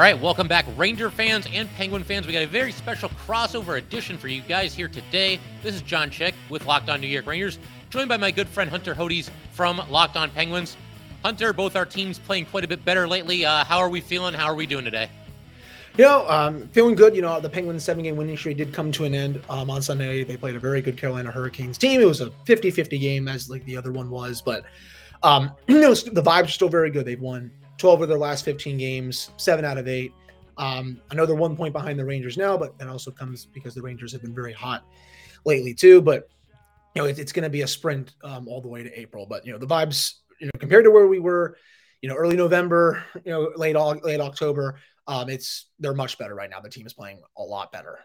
All right, welcome back, Ranger fans and Penguin fans. We got a very special crossover edition for you guys here today. This is John Chick with Locked On New York Rangers, joined by my good friend Hunter Hodes from Locked On Penguins. Hunter, both our teams playing quite a bit better lately. Uh, how are we feeling? How are we doing today? You know, um, feeling good. You know, the Penguins' seven game winning streak did come to an end um, on Sunday. They played a very good Carolina Hurricanes team. It was a 50 50 game, as like the other one was, but um, you know, the vibes are still very good. They've won 12 of their last 15 games, seven out of eight. Um, I know they're one point behind the Rangers now, but that also comes because the Rangers have been very hot lately too. But you know, it, it's going to be a sprint um, all the way to April. But you know, the vibes, you know, compared to where we were, you know, early November, you know, late late October, um, it's they're much better right now. The team is playing a lot better.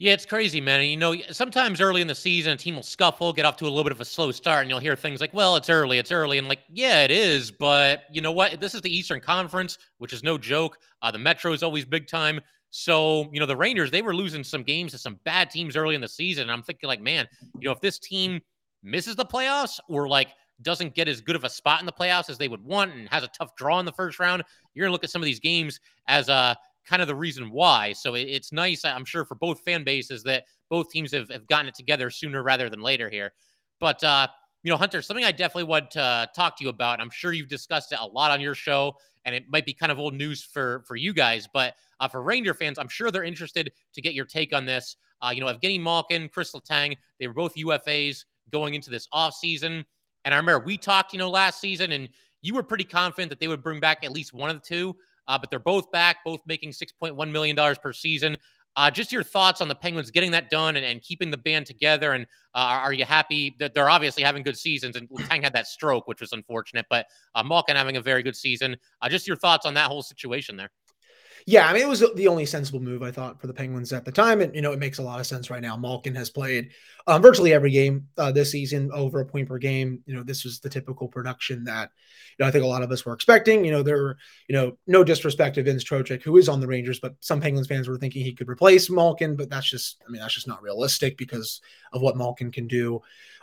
Yeah, it's crazy, man. And, you know, sometimes early in the season, a team will scuffle, get off to a little bit of a slow start, and you'll hear things like, well, it's early, it's early. And, like, yeah, it is. But you know what? This is the Eastern Conference, which is no joke. Uh, the Metro is always big time. So, you know, the Rangers, they were losing some games to some bad teams early in the season. And I'm thinking, like, man, you know, if this team misses the playoffs or, like, doesn't get as good of a spot in the playoffs as they would want and has a tough draw in the first round, you're going to look at some of these games as uh, kind of the reason why. So it, it's nice, I'm sure, for both fan bases that both teams have, have gotten it together sooner rather than later here. But, uh, you know, Hunter, something I definitely want to talk to you about. I'm sure you've discussed it a lot on your show, and it might be kind of old news for for you guys, but uh, for Ranger fans, I'm sure they're interested to get your take on this. Uh, you know, Evgeny Malkin, Chris Letang, they were both UFAs going into this offseason. And I remember we talked, you know, last season, and you were pretty confident that they would bring back at least one of the two. Uh, but they're both back, both making $6.1 million per season. Uh, just your thoughts on the Penguins getting that done and, and keeping the band together. And uh, are you happy that they're obviously having good seasons? And Tang had that stroke, which was unfortunate, but uh, Malkin having a very good season. Uh, just your thoughts on that whole situation there. Yeah, I mean, it was the only sensible move I thought for the Penguins at the time, and you know, it makes a lot of sense right now. Malkin has played um, virtually every game uh, this season, over a point per game. You know, this was the typical production that you know I think a lot of us were expecting. You know, there, were, you know, no disrespect to Vince Trocheck, who is on the Rangers, but some Penguins fans were thinking he could replace Malkin, but that's just, I mean, that's just not realistic because of what Malkin can do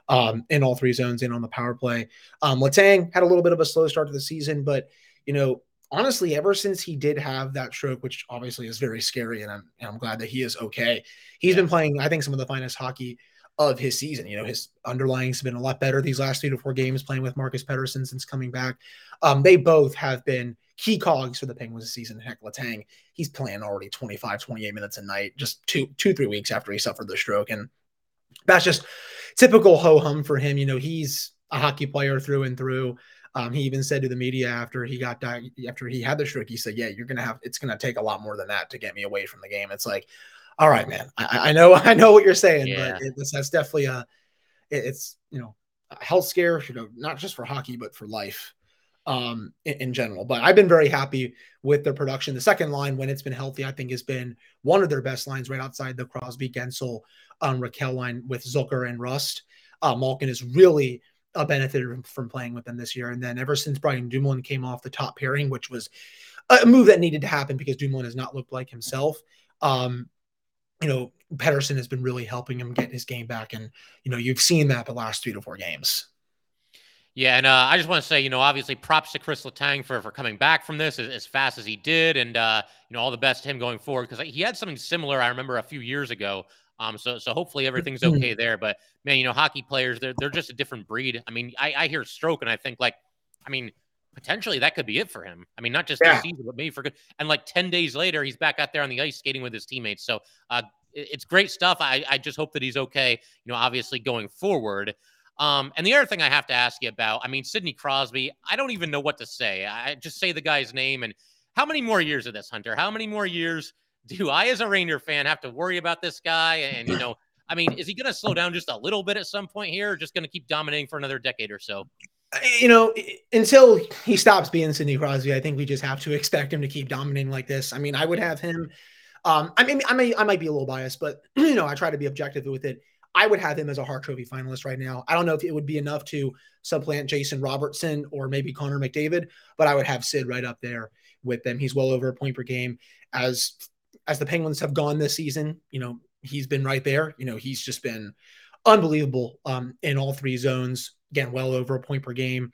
um, in all three zones and on the power play. Um, Letang had a little bit of a slow start to the season, but you know, honestly, ever since he did have that stroke, which obviously is very scary, and I'm, and I'm glad that he is okay. He's yeah. been playing, I think, some of the finest hockey of his season. You know, his underlyings have been a lot better these last three to four games playing with Marcus Pettersson since coming back. Um, they both have been key cogs for the Penguins this season. Heck, Letang, he's playing already 25, 28 minutes a night, just two, two, three weeks after he suffered the stroke. And that's just typical ho hum for him. You know, he's a hockey player through and through. Um, he even said to the media after he got died, after he had the stroke, he said, "Yeah, you're gonna have. It's gonna take a lot more than that to get me away from the game." It's like, all right, man. I, I know, I know what you're saying, yeah. but it, that's definitely a. It, it's you know, a health scare. You know, not just for hockey, but for life um, in, in, general. But I've been very happy with their production. The second line, when it's been healthy, I think has been one of their best lines right outside the Crosby, Guentzel, um, Rakell line with Zucker and Rust. Uh, Malkin is really uh, benefited from playing with them this year. And then ever since Brian Dumoulin came off the top pairing, which was a move that needed to happen because Dumoulin has not looked like himself. Um, you know, Pettersson has been really helping him get his game back. And, you know, you've seen that the last three to four games. Yeah, and uh, I just want to say, you know, obviously props to Chris Letang for, for coming back from this as, as fast as he did. And, uh, you know, all the best to him going forward because he had something similar, I remember, a few years ago um, so so hopefully everything's mm-hmm. okay there. But man, you know, hockey players they're they're just a different breed. I mean, I, I hear stroke and I think like, I mean, potentially that could be it for him. I mean, not just yeah. this season, but maybe for good. And like ten days later, he's back out there on the ice skating with his teammates. So uh, it's great stuff. I I just hope that he's okay. You know, obviously going forward. Um, and the other thing I have to ask you about, I mean, Sidney Crosby, I don't even know what to say. I just say the guy's name and how many more years of this, Hunter? How many more years do I, as a Ranger fan, have to worry about this guy? And, you know, I mean, is he going to slow down just a little bit at some point here, or just going to keep dominating for another decade or so? You know, until he stops being Sidney Crosby, I think we just have to expect him to keep dominating like this. I mean, I would have him Um, I mean, I may I might be a little biased, but you know, I try to be objective with it. I would have him as a Hart Trophy finalist right now. I don't know if it would be enough to supplant Jason Robertson or maybe Connor McDavid, but I would have Sid right up there with them. He's well over a point per game. As as the Penguins have gone this season, you know, he's been right there. You know, he's just been unbelievable um, in all three zones. Again, well over a point per game.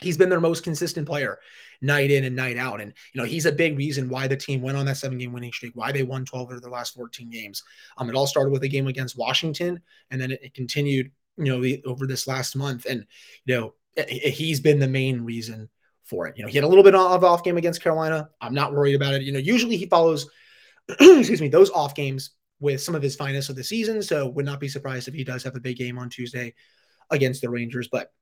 He's been their most consistent player night in and night out. And, you know, he's a big reason why the team went on that seven game winning streak, why they won 12 of their last 14 games. Um, it all started with a game against Washington, and then it, it continued, you know, the, over this last month. And, you know, he's been the main reason for it. You know, he had a little bit of off game against Carolina. I'm not worried about it. You know, usually he follows, excuse me, those off games with some of his finest of the season. So would not be surprised if he does have a big game on Tuesday against the Rangers. But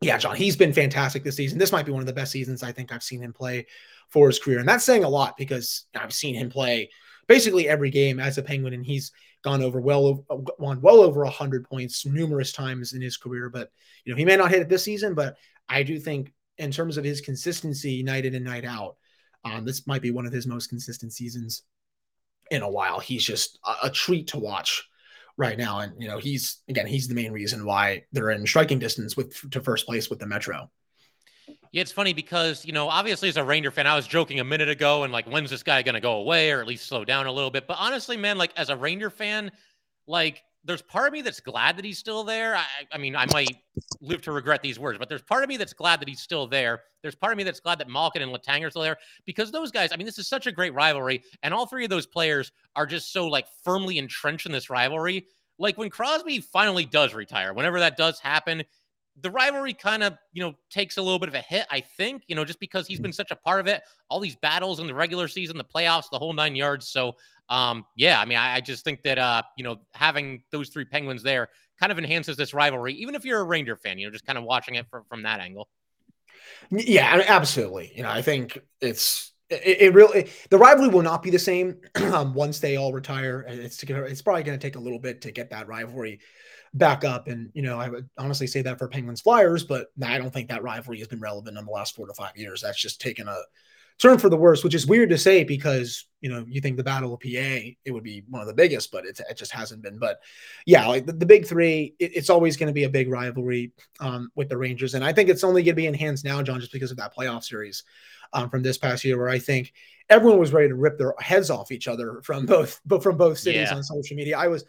yeah, John, he's been fantastic this season. This might be one of the best seasons I think I've seen him play for his career. And that's saying a lot because I've seen him play basically every game as a Penguin, and he's gone over well won well over hundred points numerous times in his career. But you know, he may not hit it this season, but I do think in terms of his consistency night in and night out, um, this might be one of his most consistent seasons in a while. He's just a, a treat to watch right now. And you know, he's again, he's the main reason why they're in striking distance with to first place with the Metro. Yeah, it's funny because you know, obviously as a Ranger fan, I was joking a minute ago and like, when's this guy gonna go away or at least slow down a little bit? But honestly, man, like as a Ranger fan, like there's part of me that's glad that he's still there. I, I mean, I might live to regret these words, but there's part of me that's glad that he's still there. There's part of me that's glad that Malkin and Letang are still there because those guys, I mean, this is such a great rivalry. And all three of those players are just so like firmly entrenched in this rivalry like when Crosby finally does retire, whenever that does happen, the rivalry kind of, you know, takes a little bit of a hit, I think, you know, just because he's been such a part of it, all these battles in the regular season, the playoffs, the whole nine yards. So, um, yeah, I mean, I, I just think that, uh, you know, having those three Penguins there kind of enhances this rivalry, even if you're a Ranger fan, you know, just kind of watching it from, from that angle. Yeah, absolutely. You know, I think it's, it, it really the rivalry will not be the same um, once they all retire. It's to, it's probably going to take a little bit to get that rivalry back up. And you know, I would honestly say that for Penguins Flyers, but I don't think that rivalry has been relevant in the last four to five years. That's just taken a turn for the worse, which is weird to say because you know you think the Battle of PA it would be one of the biggest, but it, it just hasn't been. But yeah, like the, the big three, it, it's always going to be a big rivalry um, with the Rangers, and I think it's only going to be enhanced now, John, just because of that playoff series um, from this past year, where I think everyone was ready to rip their heads off each other from both, but from both cities yeah. on social media. I was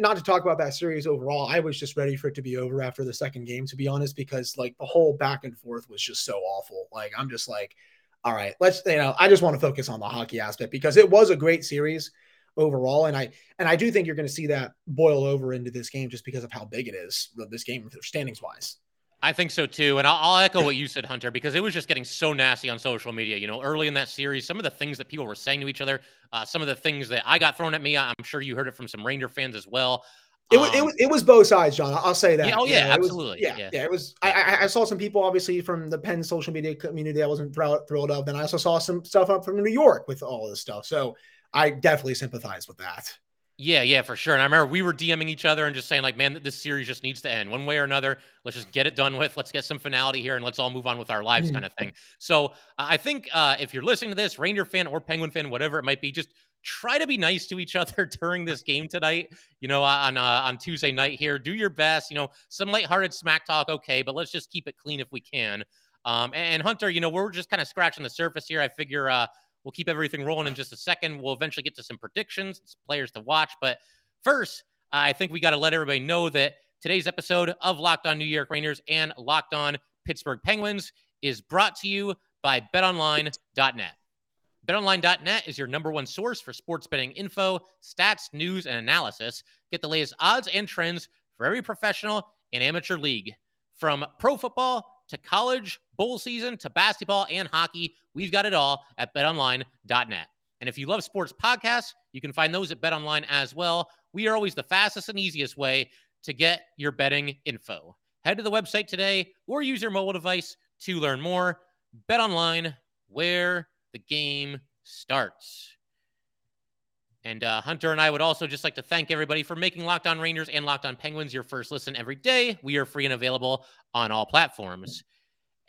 not to talk about that series overall. I was just ready for it to be over after the second game, to be honest, because like the whole back and forth was just so awful. Like I'm just like, all right, let's you know, I just want to focus on the hockey aspect because it was a great series overall, and I and I do think you're going to see that boil over into this game just because of how big it is. This game, standings wise. I think so too. And I'll, I'll, echo what you said, Hunter, because it was just getting so nasty on social media. You know, early in that series, some of the things that people were saying to each other, uh, some of the things that I got thrown at me, I'm sure you heard it from some Ranger fans as well. It was, um, it was it was both sides, John. I'll say that. Yeah, oh yeah, absolutely. Was, yeah, yeah, yeah, It was. I, I saw some people obviously from the Penn social media community I wasn't thrilled, thrilled of. Then I also saw some stuff up from New York with all this stuff. So I definitely sympathize with that. Yeah, yeah, for sure. And I remember we were DMing each other and just saying, like, man, this series just needs to end one way or another. Let's just get it done with. Let's get some finality here and let's all move on with our lives, kind of thing. So I think uh, if you're listening to this, Ranger fan or Penguin fan, whatever it might be, just try to be nice to each other during this game tonight. You know, on uh, on Tuesday night here, do your best. You know, some lighthearted smack talk, okay, but let's just keep it clean if we can. Um, and Hunter, you know, we're just kind of scratching the surface here. I figure uh, we'll keep everything rolling in just a second. We'll eventually get to some predictions, some players to watch, but First, I think we got to let everybody know that today's episode of Locked On New York Rangers and Locked On Pittsburgh Penguins is brought to you by betonline.net. BetOnline.net is your number one source for sports betting info, stats, news, and analysis. Get the latest odds and trends for every professional and amateur league. From pro football to college, bowl season to basketball and hockey, we've got it all at betonline.net. And if you love sports podcasts, you can find those at BetOnline as well we are always the fastest and easiest way to get your betting info. Head to the website today or use your mobile device to learn more. BetOnline, where the game starts. And uh, Hunter and I would also just like to thank everybody for making Locked On Rangers and Locked On Penguins your first listen every day. We are free and available on all platforms.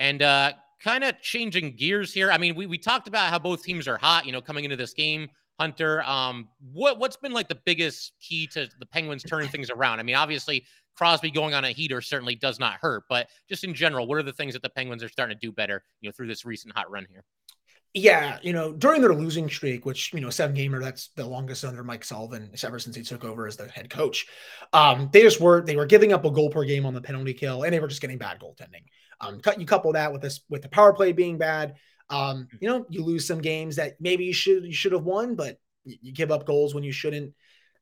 And uh, kind of changing gears here. I mean, we, we talked about how both teams are hot, you know, coming into this game. Hunter, um, what what's been like the biggest key to the Penguins turning things around? I mean, obviously Crosby going on a heater certainly does not hurt, but just in general, what are the things that the Penguins are starting to do better, you know, through this recent hot run here? Yeah, you know, during their losing streak, which you know, seven gamer, that's the longest under Mike Sullivan ever since he took over as the head coach. Um, they just were they were giving up a goal per game on the penalty kill, and they were just getting bad goaltending. Um, cut you couple that with this with the power play being bad. Um, you know, you lose some games that maybe you should you should have won, but you, you give up goals when you shouldn't.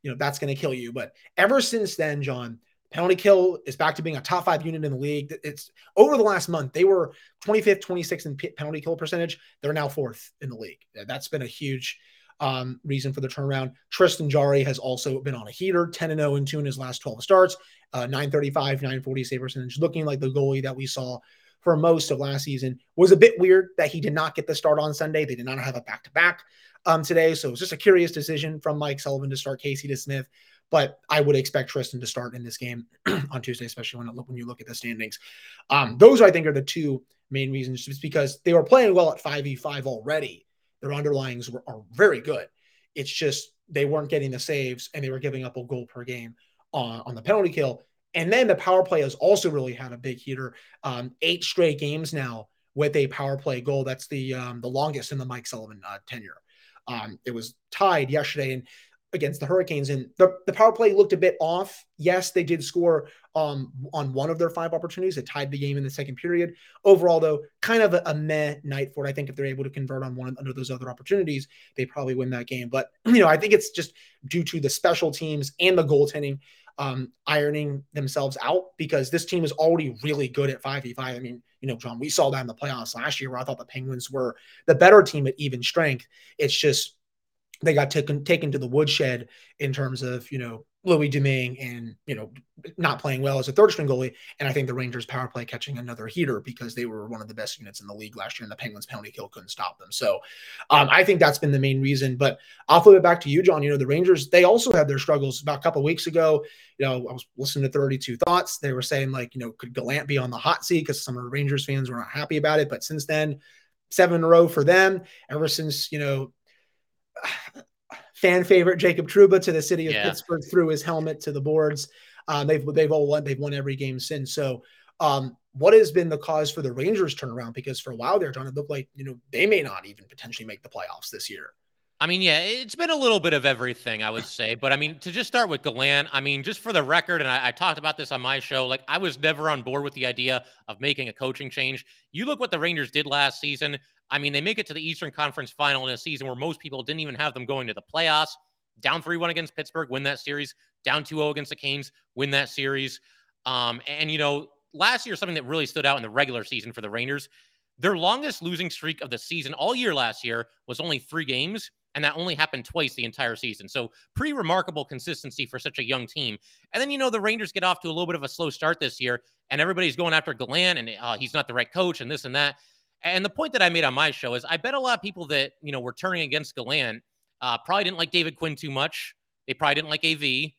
You know, that's going to kill you. But ever since then, John, Penalty kill is back to being a top five unit in the league. It's over the last month. They were 25th, 26th in penalty kill percentage. They're now fourth in the league. That's been a huge um, reason for the turnaround. Tristan Jarry has also been on a heater, 10 0 and 2 in his last 12 starts, uh, 935, 940 save percentage, looking like the goalie that we saw for most of last season. Was a bit weird that he did not get the start on Sunday. They did not have a back to back today. So it was just a curious decision from Mike Sullivan to start Casey DeSmith. But I would expect Tristan to start in this game on Tuesday, especially when, when you look at the standings. Um, those, I think, are the two main reasons, just because they were playing well at 5v5 already. Their underlyings were, are very good. It's just they weren't getting the saves and they were giving up a goal per game on, on the penalty kill. And then the power play has also really had a big heater. Um, eight straight games now with a power play goal. That's the um, the longest in the Mike Sullivan uh, tenure. Um, it was tied yesterday, and against the Hurricanes. And the, the power play looked a bit off. Yes, they did score um, on one of their five opportunities. It tied the game in the second period. Overall, though, kind of a, a meh night for it. I think if they're able to convert on one of those other opportunities, they probably win that game. But, you know, I think it's just due to the special teams and the goaltending um, ironing themselves out because this team is already really good at 5v5. I mean, you know, John, we saw that in the playoffs last year where I thought the Penguins were the better team at even strength. It's just they got taken taken to the woodshed in terms of you know Louis Domingue and you know not playing well as a third string goalie, and I think the Rangers power play catching another heater because they were one of the best units in the league last year, and the Penguins penalty kill couldn't stop them. So um, I think that's been the main reason. But I'll flip it back to you, John. You know the Rangers they also had their struggles about a couple weeks ago. You know I was listening to 32 Thoughts. They were saying like you know could Gallant be on the hot seat because some of the Rangers fans were not happy about it, but since then seven in a row for them ever since you know fan favorite Jacob Trouba to the city of yeah. Pittsburgh threw his helmet to the boards. Um, they've they've all won. They've won every game since. So, um, what has been the cause for the Rangers turnaround? Because for a while they're trying to look like you know they may not even potentially make the playoffs this year. I mean, yeah, it's been a little bit of everything, I would say. But I mean, to just start with Gallant, I mean, just for the record, and I, I, talked about this on my show, like I was never on board with the idea of making a coaching change. You look what the Rangers did last season. I mean, they make it to the Eastern Conference final in a season where most people didn't even have them going to the playoffs. Down 3 1 against Pittsburgh, win that series. Down 2 0 against the Canes, win that series. Um, and, you know, last year, something that really stood out in the regular season for the Rangers, their longest losing streak of the season all year last year was only three games and that only happened twice the entire season. So pretty remarkable consistency for such a young team. And then you know the Rangers get off to a little bit of a slow start this year, and everybody's going after Gallant, and uh, he's not the right coach, and this and that. And the point that I made on my show is, I bet a lot of people that you know were turning against Gallant uh, probably didn't like David Quinn too much. They probably didn't like AV.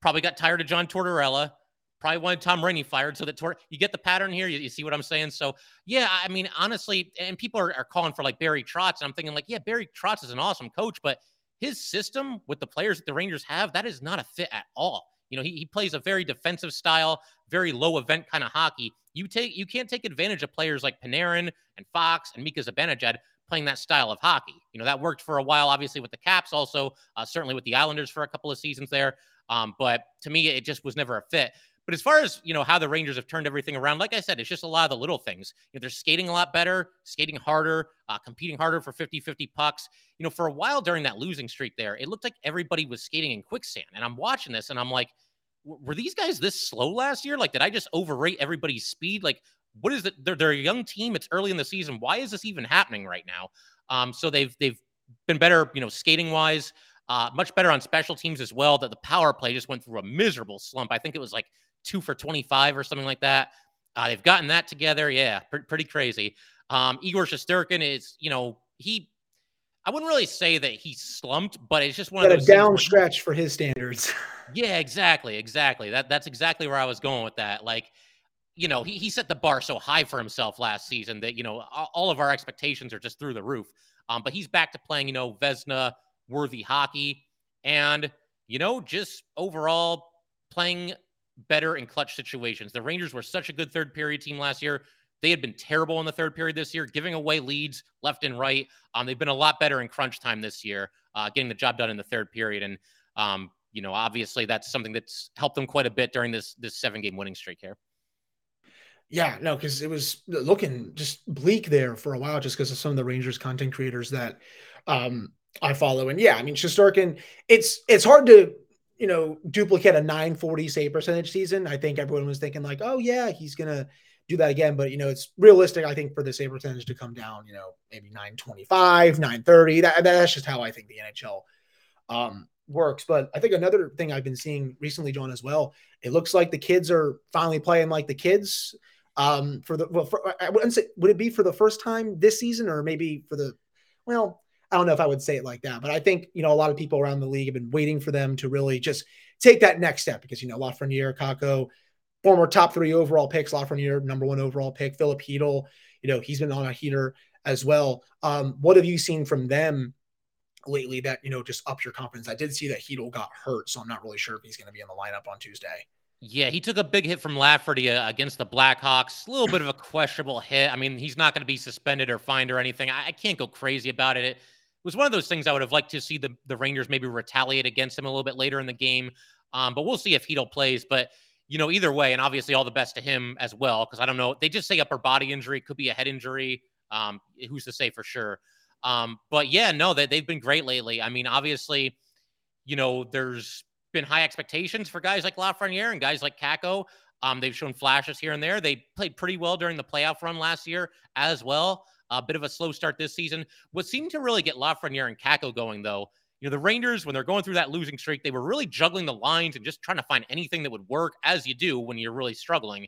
Probably got tired of John Tortorella probably wanted Tom Renney fired so that you get the pattern here. You, you, see what I'm saying? So yeah, I mean, honestly, and people are, are calling for like Barry Trotz, and I'm thinking like, yeah, Barry Trotz is an awesome coach, but his system with the players that the Rangers have, that is not a fit at all. You know, he, he plays a very defensive style, very low event kind of hockey. You take you can't take advantage of players like Panarin and Fox and Mika Zibanejad playing that style of hockey. You know, that worked for a while, obviously with the Caps, also uh, certainly with the Islanders for a couple of seasons there. Um, but to me, it just was never a fit. But as far as you know, how the Rangers have turned everything around, like I said, it's just a lot of the little things. You know, they're skating a lot better, skating harder, uh, competing harder for 50-50 pucks. You know, for a while during that losing streak there, it looked like everybody was skating in quicksand. And I'm watching this and I'm like, were these guys this slow last year? Like, did I just overrate everybody's speed? Like, what is it? They're, they're a young team. It's early in the season. Why is this even happening right now? Um, so they've they've been better, you know, skating wise. Uh, much better on special teams as well. That the power play just went through a miserable slump. I think it was like two for 25 or something like that. Uh, they've gotten that together. Yeah, pr- pretty crazy. Um, Igor Shesterkin is, you know, he, I wouldn't really say that he slumped, but it's just one of those a down stretch for his standards. Yeah, exactly, exactly. That that's exactly where I was going with that. Like, you know, he, he set the bar so high for himself last season that you know all of our expectations are just through the roof. Um, but he's back to playing, you know, Vezina worthy hockey, and you know, just overall playing better in clutch situations. The Rangers were such a good third period team last year. They had been terrible in the third period this year, giving away leads left and right. Um, they've been a lot better in crunch time this year, uh, getting the job done in the third period. And um, you know, obviously that's something that's helped them quite a bit during this this seven game winning streak here. Yeah, no, because it was looking just bleak there for a while, just because of some of the Rangers content creators that um, I follow. And yeah, I mean, Shesterkin, it's it's hard to you know duplicate a 940 save percentage season. I think everyone was thinking like, oh yeah, he's gonna do that again. But you know, it's realistic. I think for the save percentage to come down, you know, maybe 925, 930. That that's just how I think the NHL um, works. But I think another thing I've been seeing recently, John, as well, it looks like the kids are finally playing like the kids. Um, for the well, for, I wouldn't say would it be for the first time this season, or maybe for the well, I don't know if I would say it like that, but I think you know a lot of people around the league have been waiting for them to really just take that next step because you know Lafreniere, Kakko, former top three overall picks, Lafreniere number one overall pick, Filip Chytil, you know he's been on a heater as well. Um, what have you seen from them lately that you know just up your confidence? I did see that Chytil got hurt, so I'm not really sure if he's going to be in the lineup on Tuesday. Yeah, he took a big hit from Lafferty uh, against the Blackhawks. A little bit of a questionable hit. I mean, he's not going to be suspended or fined or anything. I, I, can't go crazy about. It was one of those things I would have liked to see the, the Rangers maybe retaliate against him a little bit later in the game. Um, but we'll see if Chytil plays. But, you know, either way, and obviously all the best to him as well, because I don't know. They just say upper body injury, could be a head injury. Um, who's to say for sure? Um, but yeah, no, they, they've been great lately. I mean, obviously, you know, there's been high expectations for guys like Lafreniere and guys like Kakko. Um, they've shown flashes here and there. They played pretty well during the playoff run last year as well. A bit of a slow start this season. What seemed to really get Lafreniere and Kakko going, though, you know, the Rangers, when they're going through that losing streak, they were really juggling the lines and just trying to find anything that would work, as you do when you're really struggling.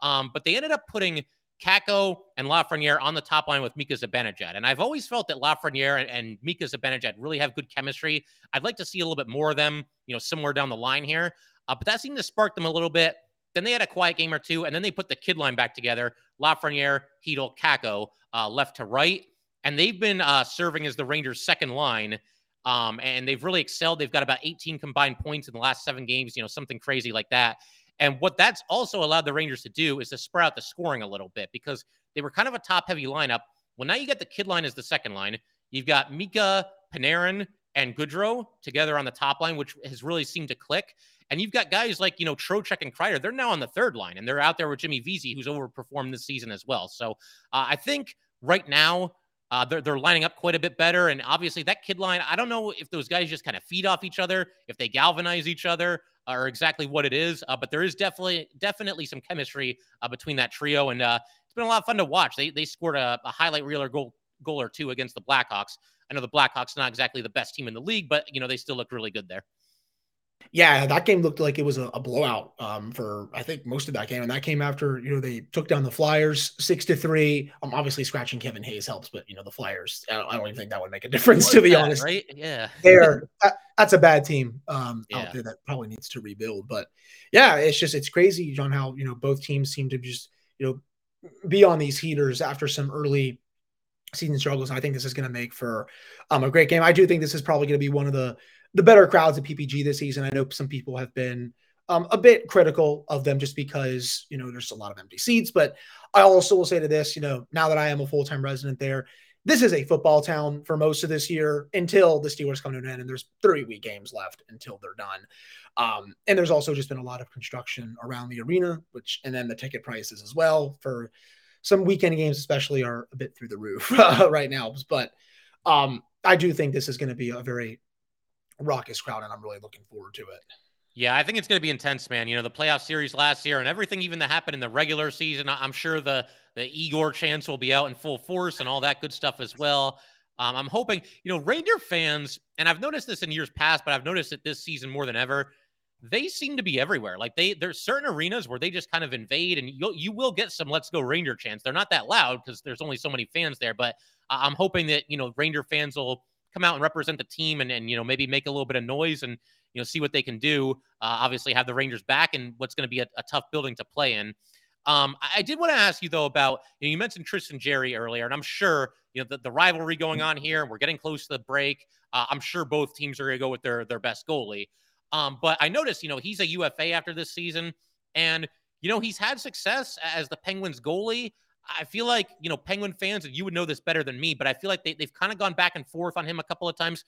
Um, but they ended up putting Kakko and Lafreniere on the top line with Mika Zibanejad. And I've always felt that Lafreniere and, and Mika Zibanejad really have good chemistry. I'd like to see a little bit more of them, you know, somewhere down the line here. Uh, but that seemed to spark them a little bit. Then they had a quiet game or two, and then they put the kid line back together Lafreniere, Chytil, Kakko, uh, left to right. And they've been uh, serving as the Rangers' second line. Um, and they've really excelled. They've got about 18 combined points in the last seven games, you know, something crazy like that. And what that's also allowed the Rangers to do is to spread out the scoring a little bit because they were kind of a top heavy lineup. Well, now you get the kid line as the second line. You've got Mika, Panarin, and Goodrow together on the top line, which has really seemed to click. And you've got guys like, you know, Trocheck and Kreider. They're now on the third line, and they're out there with Jimmy Vesey, who's overperformed this season as well. So uh, I think right now, uh, they're, they're lining up quite a bit better. And obviously, that kid line, I don't know if those guys just kind of feed off each other, if they galvanize each other, or exactly what it is. Uh, but there is definitely definitely some chemistry uh, between that trio. And uh, it's been a lot of fun to watch. They, they scored a, a highlight reel or goal, goal or two against the Blackhawks. I know the Blackhawks not exactly the best team in the league, but, you know, they still look really good there. Yeah, that game looked like it was a, a blowout um, for I think most of that game, and that came after you know they took down the Flyers six to three. Um, obviously scratching Kevin Hayes helps, but you know the Flyers, I don't, I don't even think that would make a difference to be that, honest. Right? Yeah, they're that, that's a bad team um, yeah. out there that probably needs to rebuild. But yeah, it's just it's crazy, John, how you know both teams seem to just you know be on these heaters after some early season struggles. I think this is going to make for um, a great game. I do think this is probably going to be one of the the better crowds at PPG this season. I know some people have been um, a bit critical of them just because you know there's a lot of empty seats. But I also will say to this, you know, now that I am a full time resident there, this is a football town for most of this year until the Steelers come to an end, and there's three week games left until they're done. Um, and there's also just been a lot of construction around the arena, which and then the ticket prices as well for some weekend games, especially, are a bit through the roof right now. But um, I do think this is going to be a very raucous crowd, and I'm really looking forward to it. Yeah, I think it's going to be intense, man. You know, the playoff series last year and everything even that happened in the regular season. I'm sure the the Igor chance will be out in full force and all that good stuff as well. Um, I'm hoping, you know, Ranger fans, and I've noticed this in years past, but I've noticed it this season more than ever. They seem to be everywhere. Like they, there's certain arenas where they just kind of invade, and you you will get some "Let's Go Ranger" chants. They're not that loud because there's only so many fans there, but I'm hoping that you know Ranger fans will come out and represent the team and, and you know maybe make a little bit of noise and you know see what they can do. Uh, obviously, have the Rangers back and what's going to be a, a, tough building to play in. Um, I, I did want to ask you though about you, know, you mentioned Tristan Jarry earlier, and I'm sure you know the, the rivalry going on here. We're getting close to the break. Uh, I'm sure both teams are going to go with their their best goalie. Um, but I noticed, you know, he's a UFA after this season, and you know he's had success as the Penguins goalie. I feel like you know Penguin fans, and you would know this better than me, but I feel like they, they've kind of gone back and forth on him a couple of times.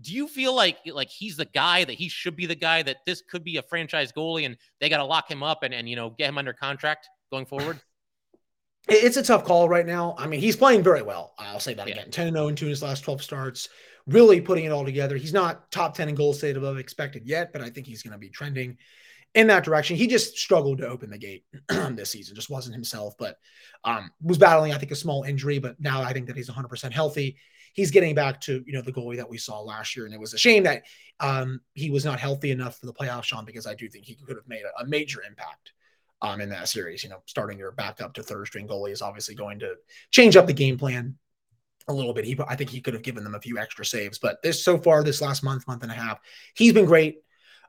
Do you feel like like he's the guy that he should be the guy that this could be a franchise goalie, and they got to lock him up and and you know get him under contract going forward? It's a tough call right now. I mean, he's playing very well. I'll say that yeah. again. 10 0 in two in his last 12 starts, really putting it all together. He's not top 10 in goal state above expected yet, but I think he's going to be trending in that direction. He just struggled to open the gate this season, just wasn't himself, but um, was battling, I think, a small injury. But now I think that he's 100% healthy. He's getting back to you know the goalie that we saw last year, and it was a shame that um, he was not healthy enough for the playoffs, Sean, because I do think he could have made a, a major impact um, in that series. You know, starting your backup to third string goalie is obviously going to change up the game plan a little bit. He, I think he could have given them a few extra saves, but this so far, this last month, month and a half, he's been great.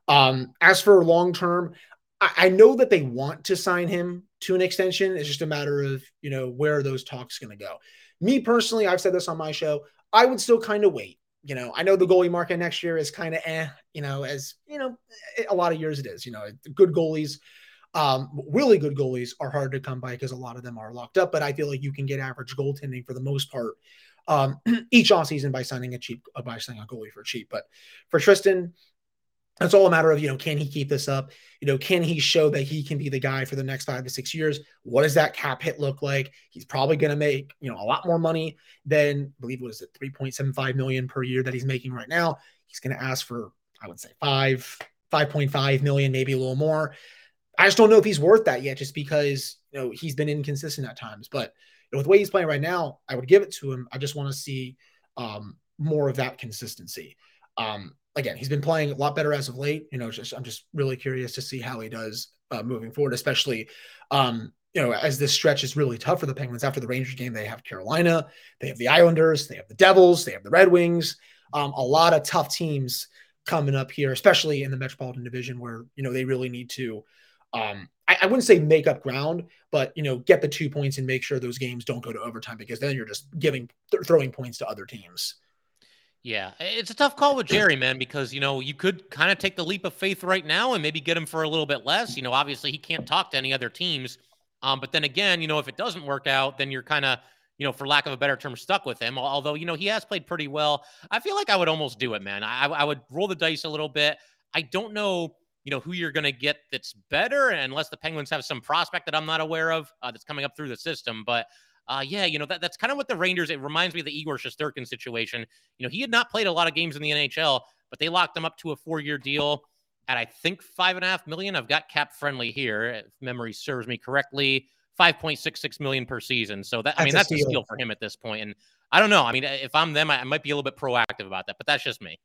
Um, as for long term, I, I, know that they want to sign him to an extension. It's just a matter of you know where those talks going to go. Me personally, I've said this on my show. I would still kind of wait. You know, I know the goalie market next year is kind of eh. You know, as you know, a lot of years it is. You know, good goalies um, really good goalies are hard to come by because a lot of them are locked up, but I feel like you can get average goaltending for the most part um, each offseason by signing a cheap uh, by signing a goalie for cheap. But for Tristan, it's all a matter of, you know, can he keep this up? You know, can he show that he can be the guy for the next five to six years? What does that cap hit look like? He's probably going to make, you know, a lot more money than, I believe, what is it, 3.75 million per year that he's making right now. He's going to ask for, I would say, five, 5.5 million, maybe a little more. I just don't know if he's worth that yet, just because, you know, he's been inconsistent at times. But you know, with the way he's playing right now, I would give it to him. I just want to see um, more of that consistency. Um, again, he's been playing a lot better as of late. You know, just I'm just really curious to see how he does uh, moving forward, especially um, you know, as this stretch is really tough for the Penguins. After the Rangers game, they have Carolina, they have the Islanders, they have the Devils, they have the Red Wings. Um, a lot of tough teams coming up here, especially in the Metropolitan Division, where you know they really need to. Um, I, I wouldn't say make up ground, but you know, get the two points and make sure those games don't go to overtime because then you're just giving th- throwing points to other teams. Yeah, it's a tough call with Jarry, man, because you know you could kind of take the leap of faith right now and maybe get him for a little bit less. You know, obviously he can't talk to any other teams, um, but then again, you know, if it doesn't work out, then you're kind of, you know, for lack of a better term, stuck with him. Although you know he has played pretty well, I feel like I would almost do it, man. I, I would roll the dice a little bit. I don't know, you know, who you're going to get that's better, unless the Penguins have some prospect that I'm not aware of uh, that's coming up through the system, but. Uh, yeah, you know, that, that's kind of what the Rangers, it reminds me of the Igor Shesterkin situation. You know, he had not played a lot of games in the NHL, but they locked him up to a four year deal at, I think, five and a half million. I've got cap friendly here, if memory serves me correctly. 5.66 million per season. So that, that's I mean, that's a steal. a steal for him at this point. And I don't know. I mean, if I'm them, I, I might be a little bit proactive about that, but that's just me.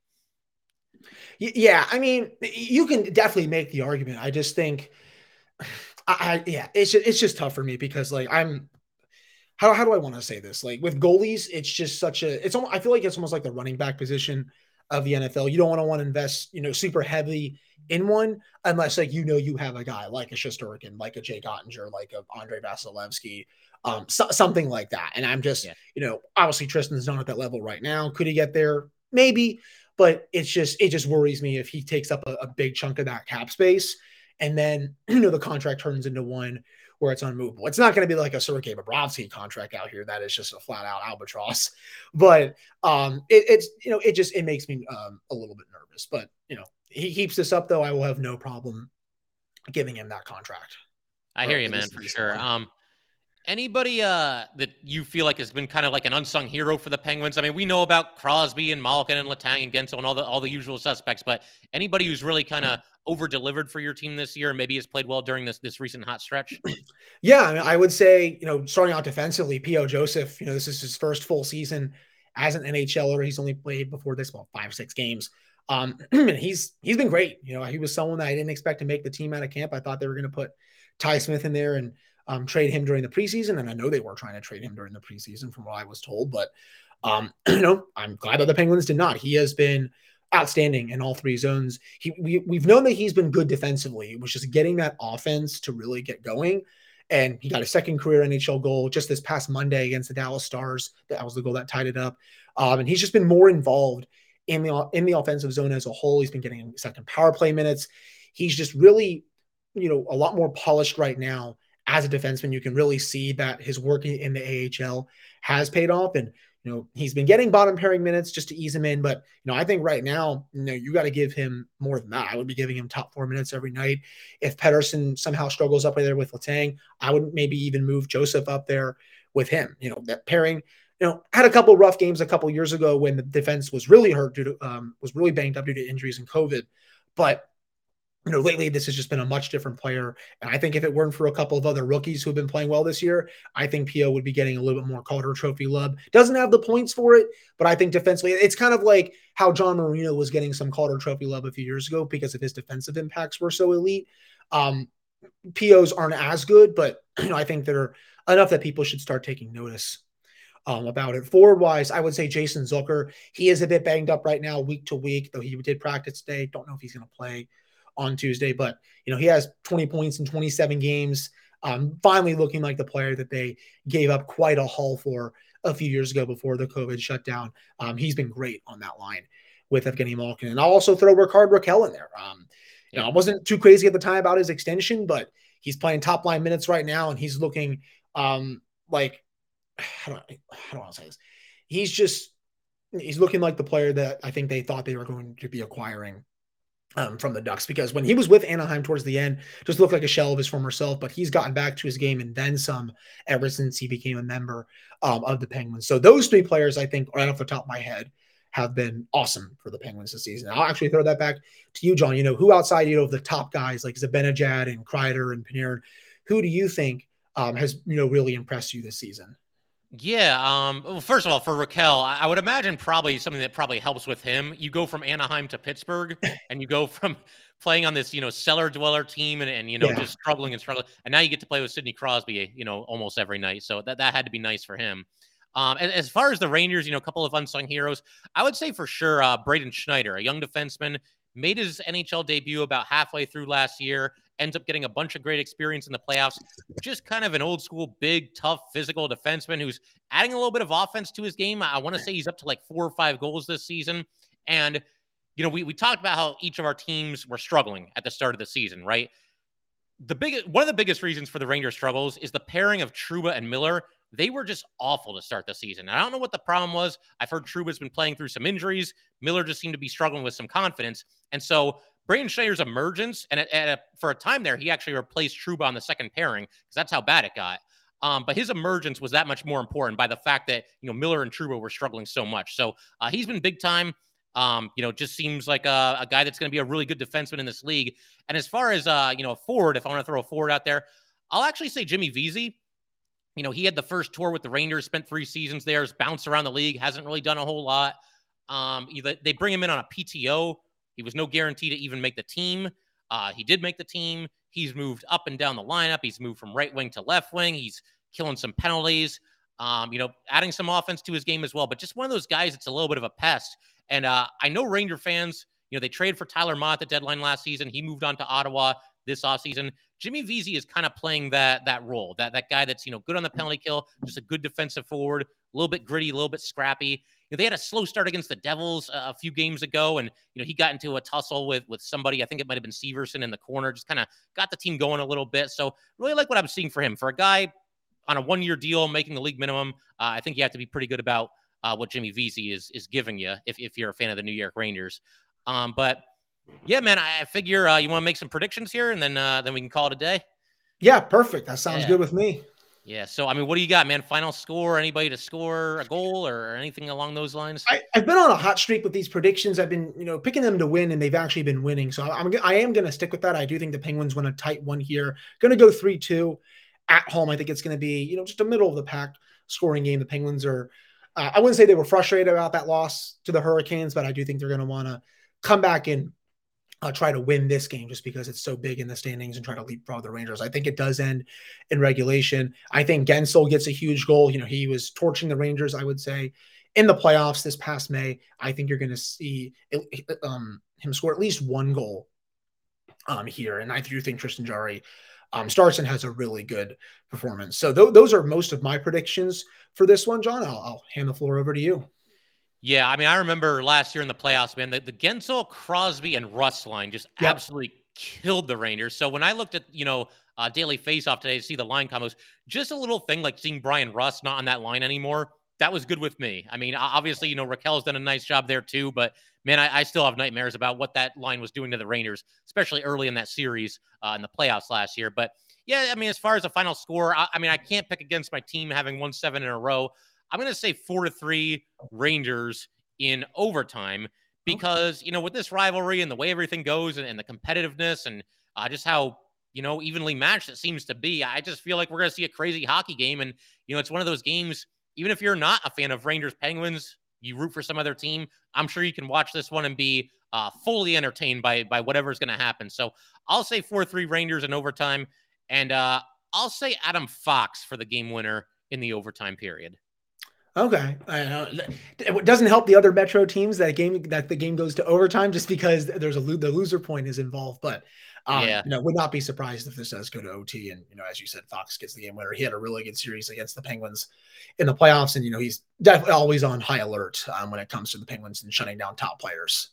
Yeah, I mean, you can definitely make the argument. I just think, I, I yeah, it's just, it's just tough for me because like I'm how, how do I want to say this? Like with goalies, it's just such a it's almost I feel like it's almost like the running back position of the NFL. You don't want to want to invest, you know, super heavy in one unless like you know you have a guy like a Shesterkin, like a Jake Oettinger, like a Andre Vasilevskiy, um, so, something like that. And I'm just, yeah. you know, obviously Tristan's not at that level right now. Could he get there? Maybe, but it's just it just worries me if he takes up a, a big chunk of that cap space and then you know the contract turns into one where it's unmovable. It's not going to be like a Sergei Bobrovsky contract out here that is just a flat out albatross. But um, it, it's you know it just it makes me um, a little bit nervous. But you know he keeps this up though, I will have no problem giving him that contract. I hear you, man, for sure. Um, anybody uh, that you feel like has been kind of like an unsung hero for the Penguins? I mean, we know about Crosby and Malkin and Letang and Guentzel and all the all the usual suspects, but anybody who's really kind of over delivered for your team this year and maybe has played well during this this recent hot stretch? Yeah, I, mean, I would say you know starting out defensively, P.O. Joseph. You know, this is his first full season as an NHLer. He's only played before this, well, five or six games. Um, and he's he's been great. You know, he was someone that I didn't expect to make the team out of camp. I thought they were going to put Ty Smith in there and um, trade him during the preseason, and I know they were trying to trade him during the preseason, from what I was told. But um, you know, I'm glad that the Penguins did not. He has been outstanding in all three zones. He we, we've known that he's been good defensively, It was just getting that offense to really get going. and he got a second career NHL goal just this past Monday against the Dallas Stars. That was the goal that tied it up. Um, and he's just been more involved in the in the offensive zone as a whole. He's been getting second power play minutes. He's just really, you know, a lot more polished right now as a defenseman. You can really see that his work in the AHL has paid off, and you know he's been getting bottom pairing minutes just to ease him in. But you know, I think right now, you know, you got to give him more than that. I would be giving him top four minutes every night. If Pettersson somehow struggles up there with Letang, I would maybe even move Joseph up there with him. You know, that pairing you know, had a couple rough games a couple years ago when the defense was really hurt due to um, was really banged up due to injuries and COVID. But you know, lately this has just been a much different player. And I think if it weren't for a couple of other rookies who have been playing well this year, I think P.O. would be getting a little bit more Calder Trophy love. Doesn't have the points for it, but I think defensively, it's kind of like how John Marino was getting some Calder Trophy love a few years ago because of his defensive impacts were so elite. Um, Pios aren't as good, but you know, I think they're enough that people should start taking notice um, about it. Forward wise, I would say Jason Zucker. He is a bit banged up right now, week to week, though he did practice today. Don't know if he's going to play on Tuesday, but you know he has 20 points in 27 games. Um, finally, looking like the player that they gave up quite a haul for a few years ago before the COVID shutdown. Um, he's been great on that line with Evgeny Malkin, and I'll also throw Rickard Rakell in there. Um, you know, I wasn't too crazy at the time about his extension, but he's playing top line minutes right now, and he's looking um, like how do I, how do I say this? He's just he's looking like the player that I think they thought they were going to be acquiring um, from the Ducks because when he was with Anaheim towards the end, just looked like a shell of his former self. But he's gotten back to his game and then some ever since he became a member um, of the Penguins. So those three players, I think, right off the top of my head, have been awesome for the Penguins this season. I'll actually throw that back to you, John. You know, who outside you know of the top guys like Zibanejad and Kreider and Panarin, who do you think um, has you know really impressed you this season? Yeah. Um, well, first of all, for Rakell, I would imagine probably something that probably helps with him. You go from Anaheim to Pittsburgh, and you go from playing on this, you know, cellar dweller team, and, and you know, yeah. just struggling and struggling, and now you get to play with Sidney Crosby, you know, almost every night. So that that had to be nice for him. Um, and as far as the Rangers, you know, a couple of unsung heroes, I would say for sure, uh, Braden Schneider, a young defenseman, made his NHL debut about halfway through last year ends up getting a bunch of great experience in the playoffs. Just kind of an old school, big, tough, physical defenseman who's adding a little bit of offense to his game. I want to say he's up to like four or five goals this season. And, you know, we, we talked about how each of our teams were struggling at the start of the season, right? The biggest one of the biggest reasons for the Rangers struggles is the pairing of Trouba and Miller. They were just awful to start the season. I don't know what the problem was. I've heard Trouba's been playing through some injuries. Miller just seemed to be struggling with some confidence. And so Braden Schneider's emergence, and at, at a, for a time there, he actually replaced Trouba on the second pairing because that's how bad it got. Um, but his emergence was that much more important by the fact that you know Miller and Trouba were struggling so much. So uh, he's been big time. Um, you know, just seems like a, a guy that's going to be a really good defenseman in this league. And as far as uh, you know, a forward, if I want to throw a forward out there, I'll actually say Jimmy Vesey. You know, he had the first tour with the Rangers, spent three seasons there, has bounced around the league, hasn't really done a whole lot. Um, they bring him in on a PTO he was no guarantee to even make the team. Uh, he did make the team. He's moved up and down the lineup. He's moved from right wing to left wing. He's killing some penalties. Um, you know, adding some offense to his game as well. But just one of those guys that's a little bit of a pest. And uh, I know Ranger fans, you know, they traded for Tyler Motte at the deadline last season. He moved on to Ottawa this offseason. Jimmy Vesey is kind of playing that that role, that that guy that's you know good on the penalty kill, just a good defensive forward, a little bit gritty, a little bit scrappy know, they had a slow start against the Devils uh, a few games ago, and you know he got into a tussle with with somebody. I think it might have been Severson in the corner. Just kind of got the team going a little bit. So really like what I'm seeing for him for a guy on a one year deal making the league minimum. Uh, I think you have to be pretty good about uh, what Jimmy Vesey is is giving you if if you're a fan of the New York Rangers. Um, but yeah, man, I figure uh, you want to make some predictions here, and then uh, then we can call it a day. Yeah, perfect. That sounds yeah. good with me. Yeah. So, I mean, what do you got, man? Final score? Anybody to score a goal or anything along those lines? I, have been on a hot streak with these predictions. I've been, you know, picking them to win, and they've actually been winning. So I'm, I am going to stick with that. I do think the Penguins win a tight one here. Going to go three two at home. I think it's going to be, you know, just a middle of the pack scoring game. The Penguins are. Uh, I wouldn't say they were frustrated about that loss to the Hurricanes, but I do think they're going to want to come back and uh, try to win this game just because it's so big in the standings and try to leapfrog the Rangers. I think it does end in regulation. I think Guentzel gets a huge goal. You know, he was torching the Rangers, I would say, in the playoffs this past May. I think you're going to see um, him score at least one goal um, here. And I do think Tristan Jarry um, Starson has a really good performance. So th- those are most of my predictions for this one, John. I'll, I'll, hand the floor over to you. Yeah, I mean, I remember last year in the playoffs, man, the, the Guentzel, Crosby, and Rust line just yep. absolutely killed the Rangers. So when I looked at, you know, uh, daily faceoff today to see the line combos, just a little thing like seeing Bryan Rust not on that line anymore, that was good with me. I mean, obviously, you know, Rakell's done a nice job there too, but man, I, I, still have nightmares about what that line was doing to the Rangers, especially early in that series uh, in the playoffs last year. But yeah, I mean, as far as the final score, I, I mean, I can't pick against my team having won seven in a row. I'm going to say four to three Rangers in overtime because, you know, with this rivalry and the way everything goes and, and the competitiveness and uh, just how, you know, evenly matched it seems to be, I just feel like we're going to see a crazy hockey game. And, you know, it's one of those games, even if you're not a fan of Rangers Penguins, you root for some other team. I'm sure you can watch this one and be uh, fully entertained by by whatever's going to happen. So I'll say four three Rangers in overtime, and uh, I'll say Adam Fox for the game winner in the overtime period. Okay, it doesn't help the other Metro teams that game that the game goes to overtime just because there's a the loser point is involved. But um, yeah. you know, would not be surprised if this does go to OT. And you know, as you said, Fox gets the game winner. He had a really good series against the Penguins in the playoffs, and you know, he's definitely always on high alert um, when it comes to the Penguins and shutting down top players.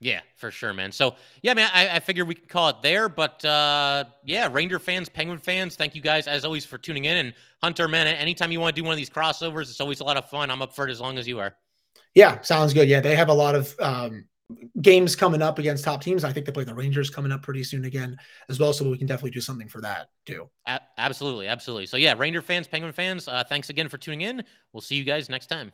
Yeah, for sure, man. So yeah, man, I, I figured we could call it there. But uh yeah, Ranger fans, Penguin fans, thank you guys as always for tuning in. And Hunter, man, anytime you want to do one of these crossovers, it's always a lot of fun. I'm up for it as long as you are. Yeah, sounds good. Yeah, they have a lot of um games coming up against top teams. I think they play the Rangers coming up pretty soon again as well. So we can definitely do something for that too. A- absolutely, absolutely. So yeah, Ranger fans, Penguin fans, uh, thanks again for tuning in. We'll see you guys next time.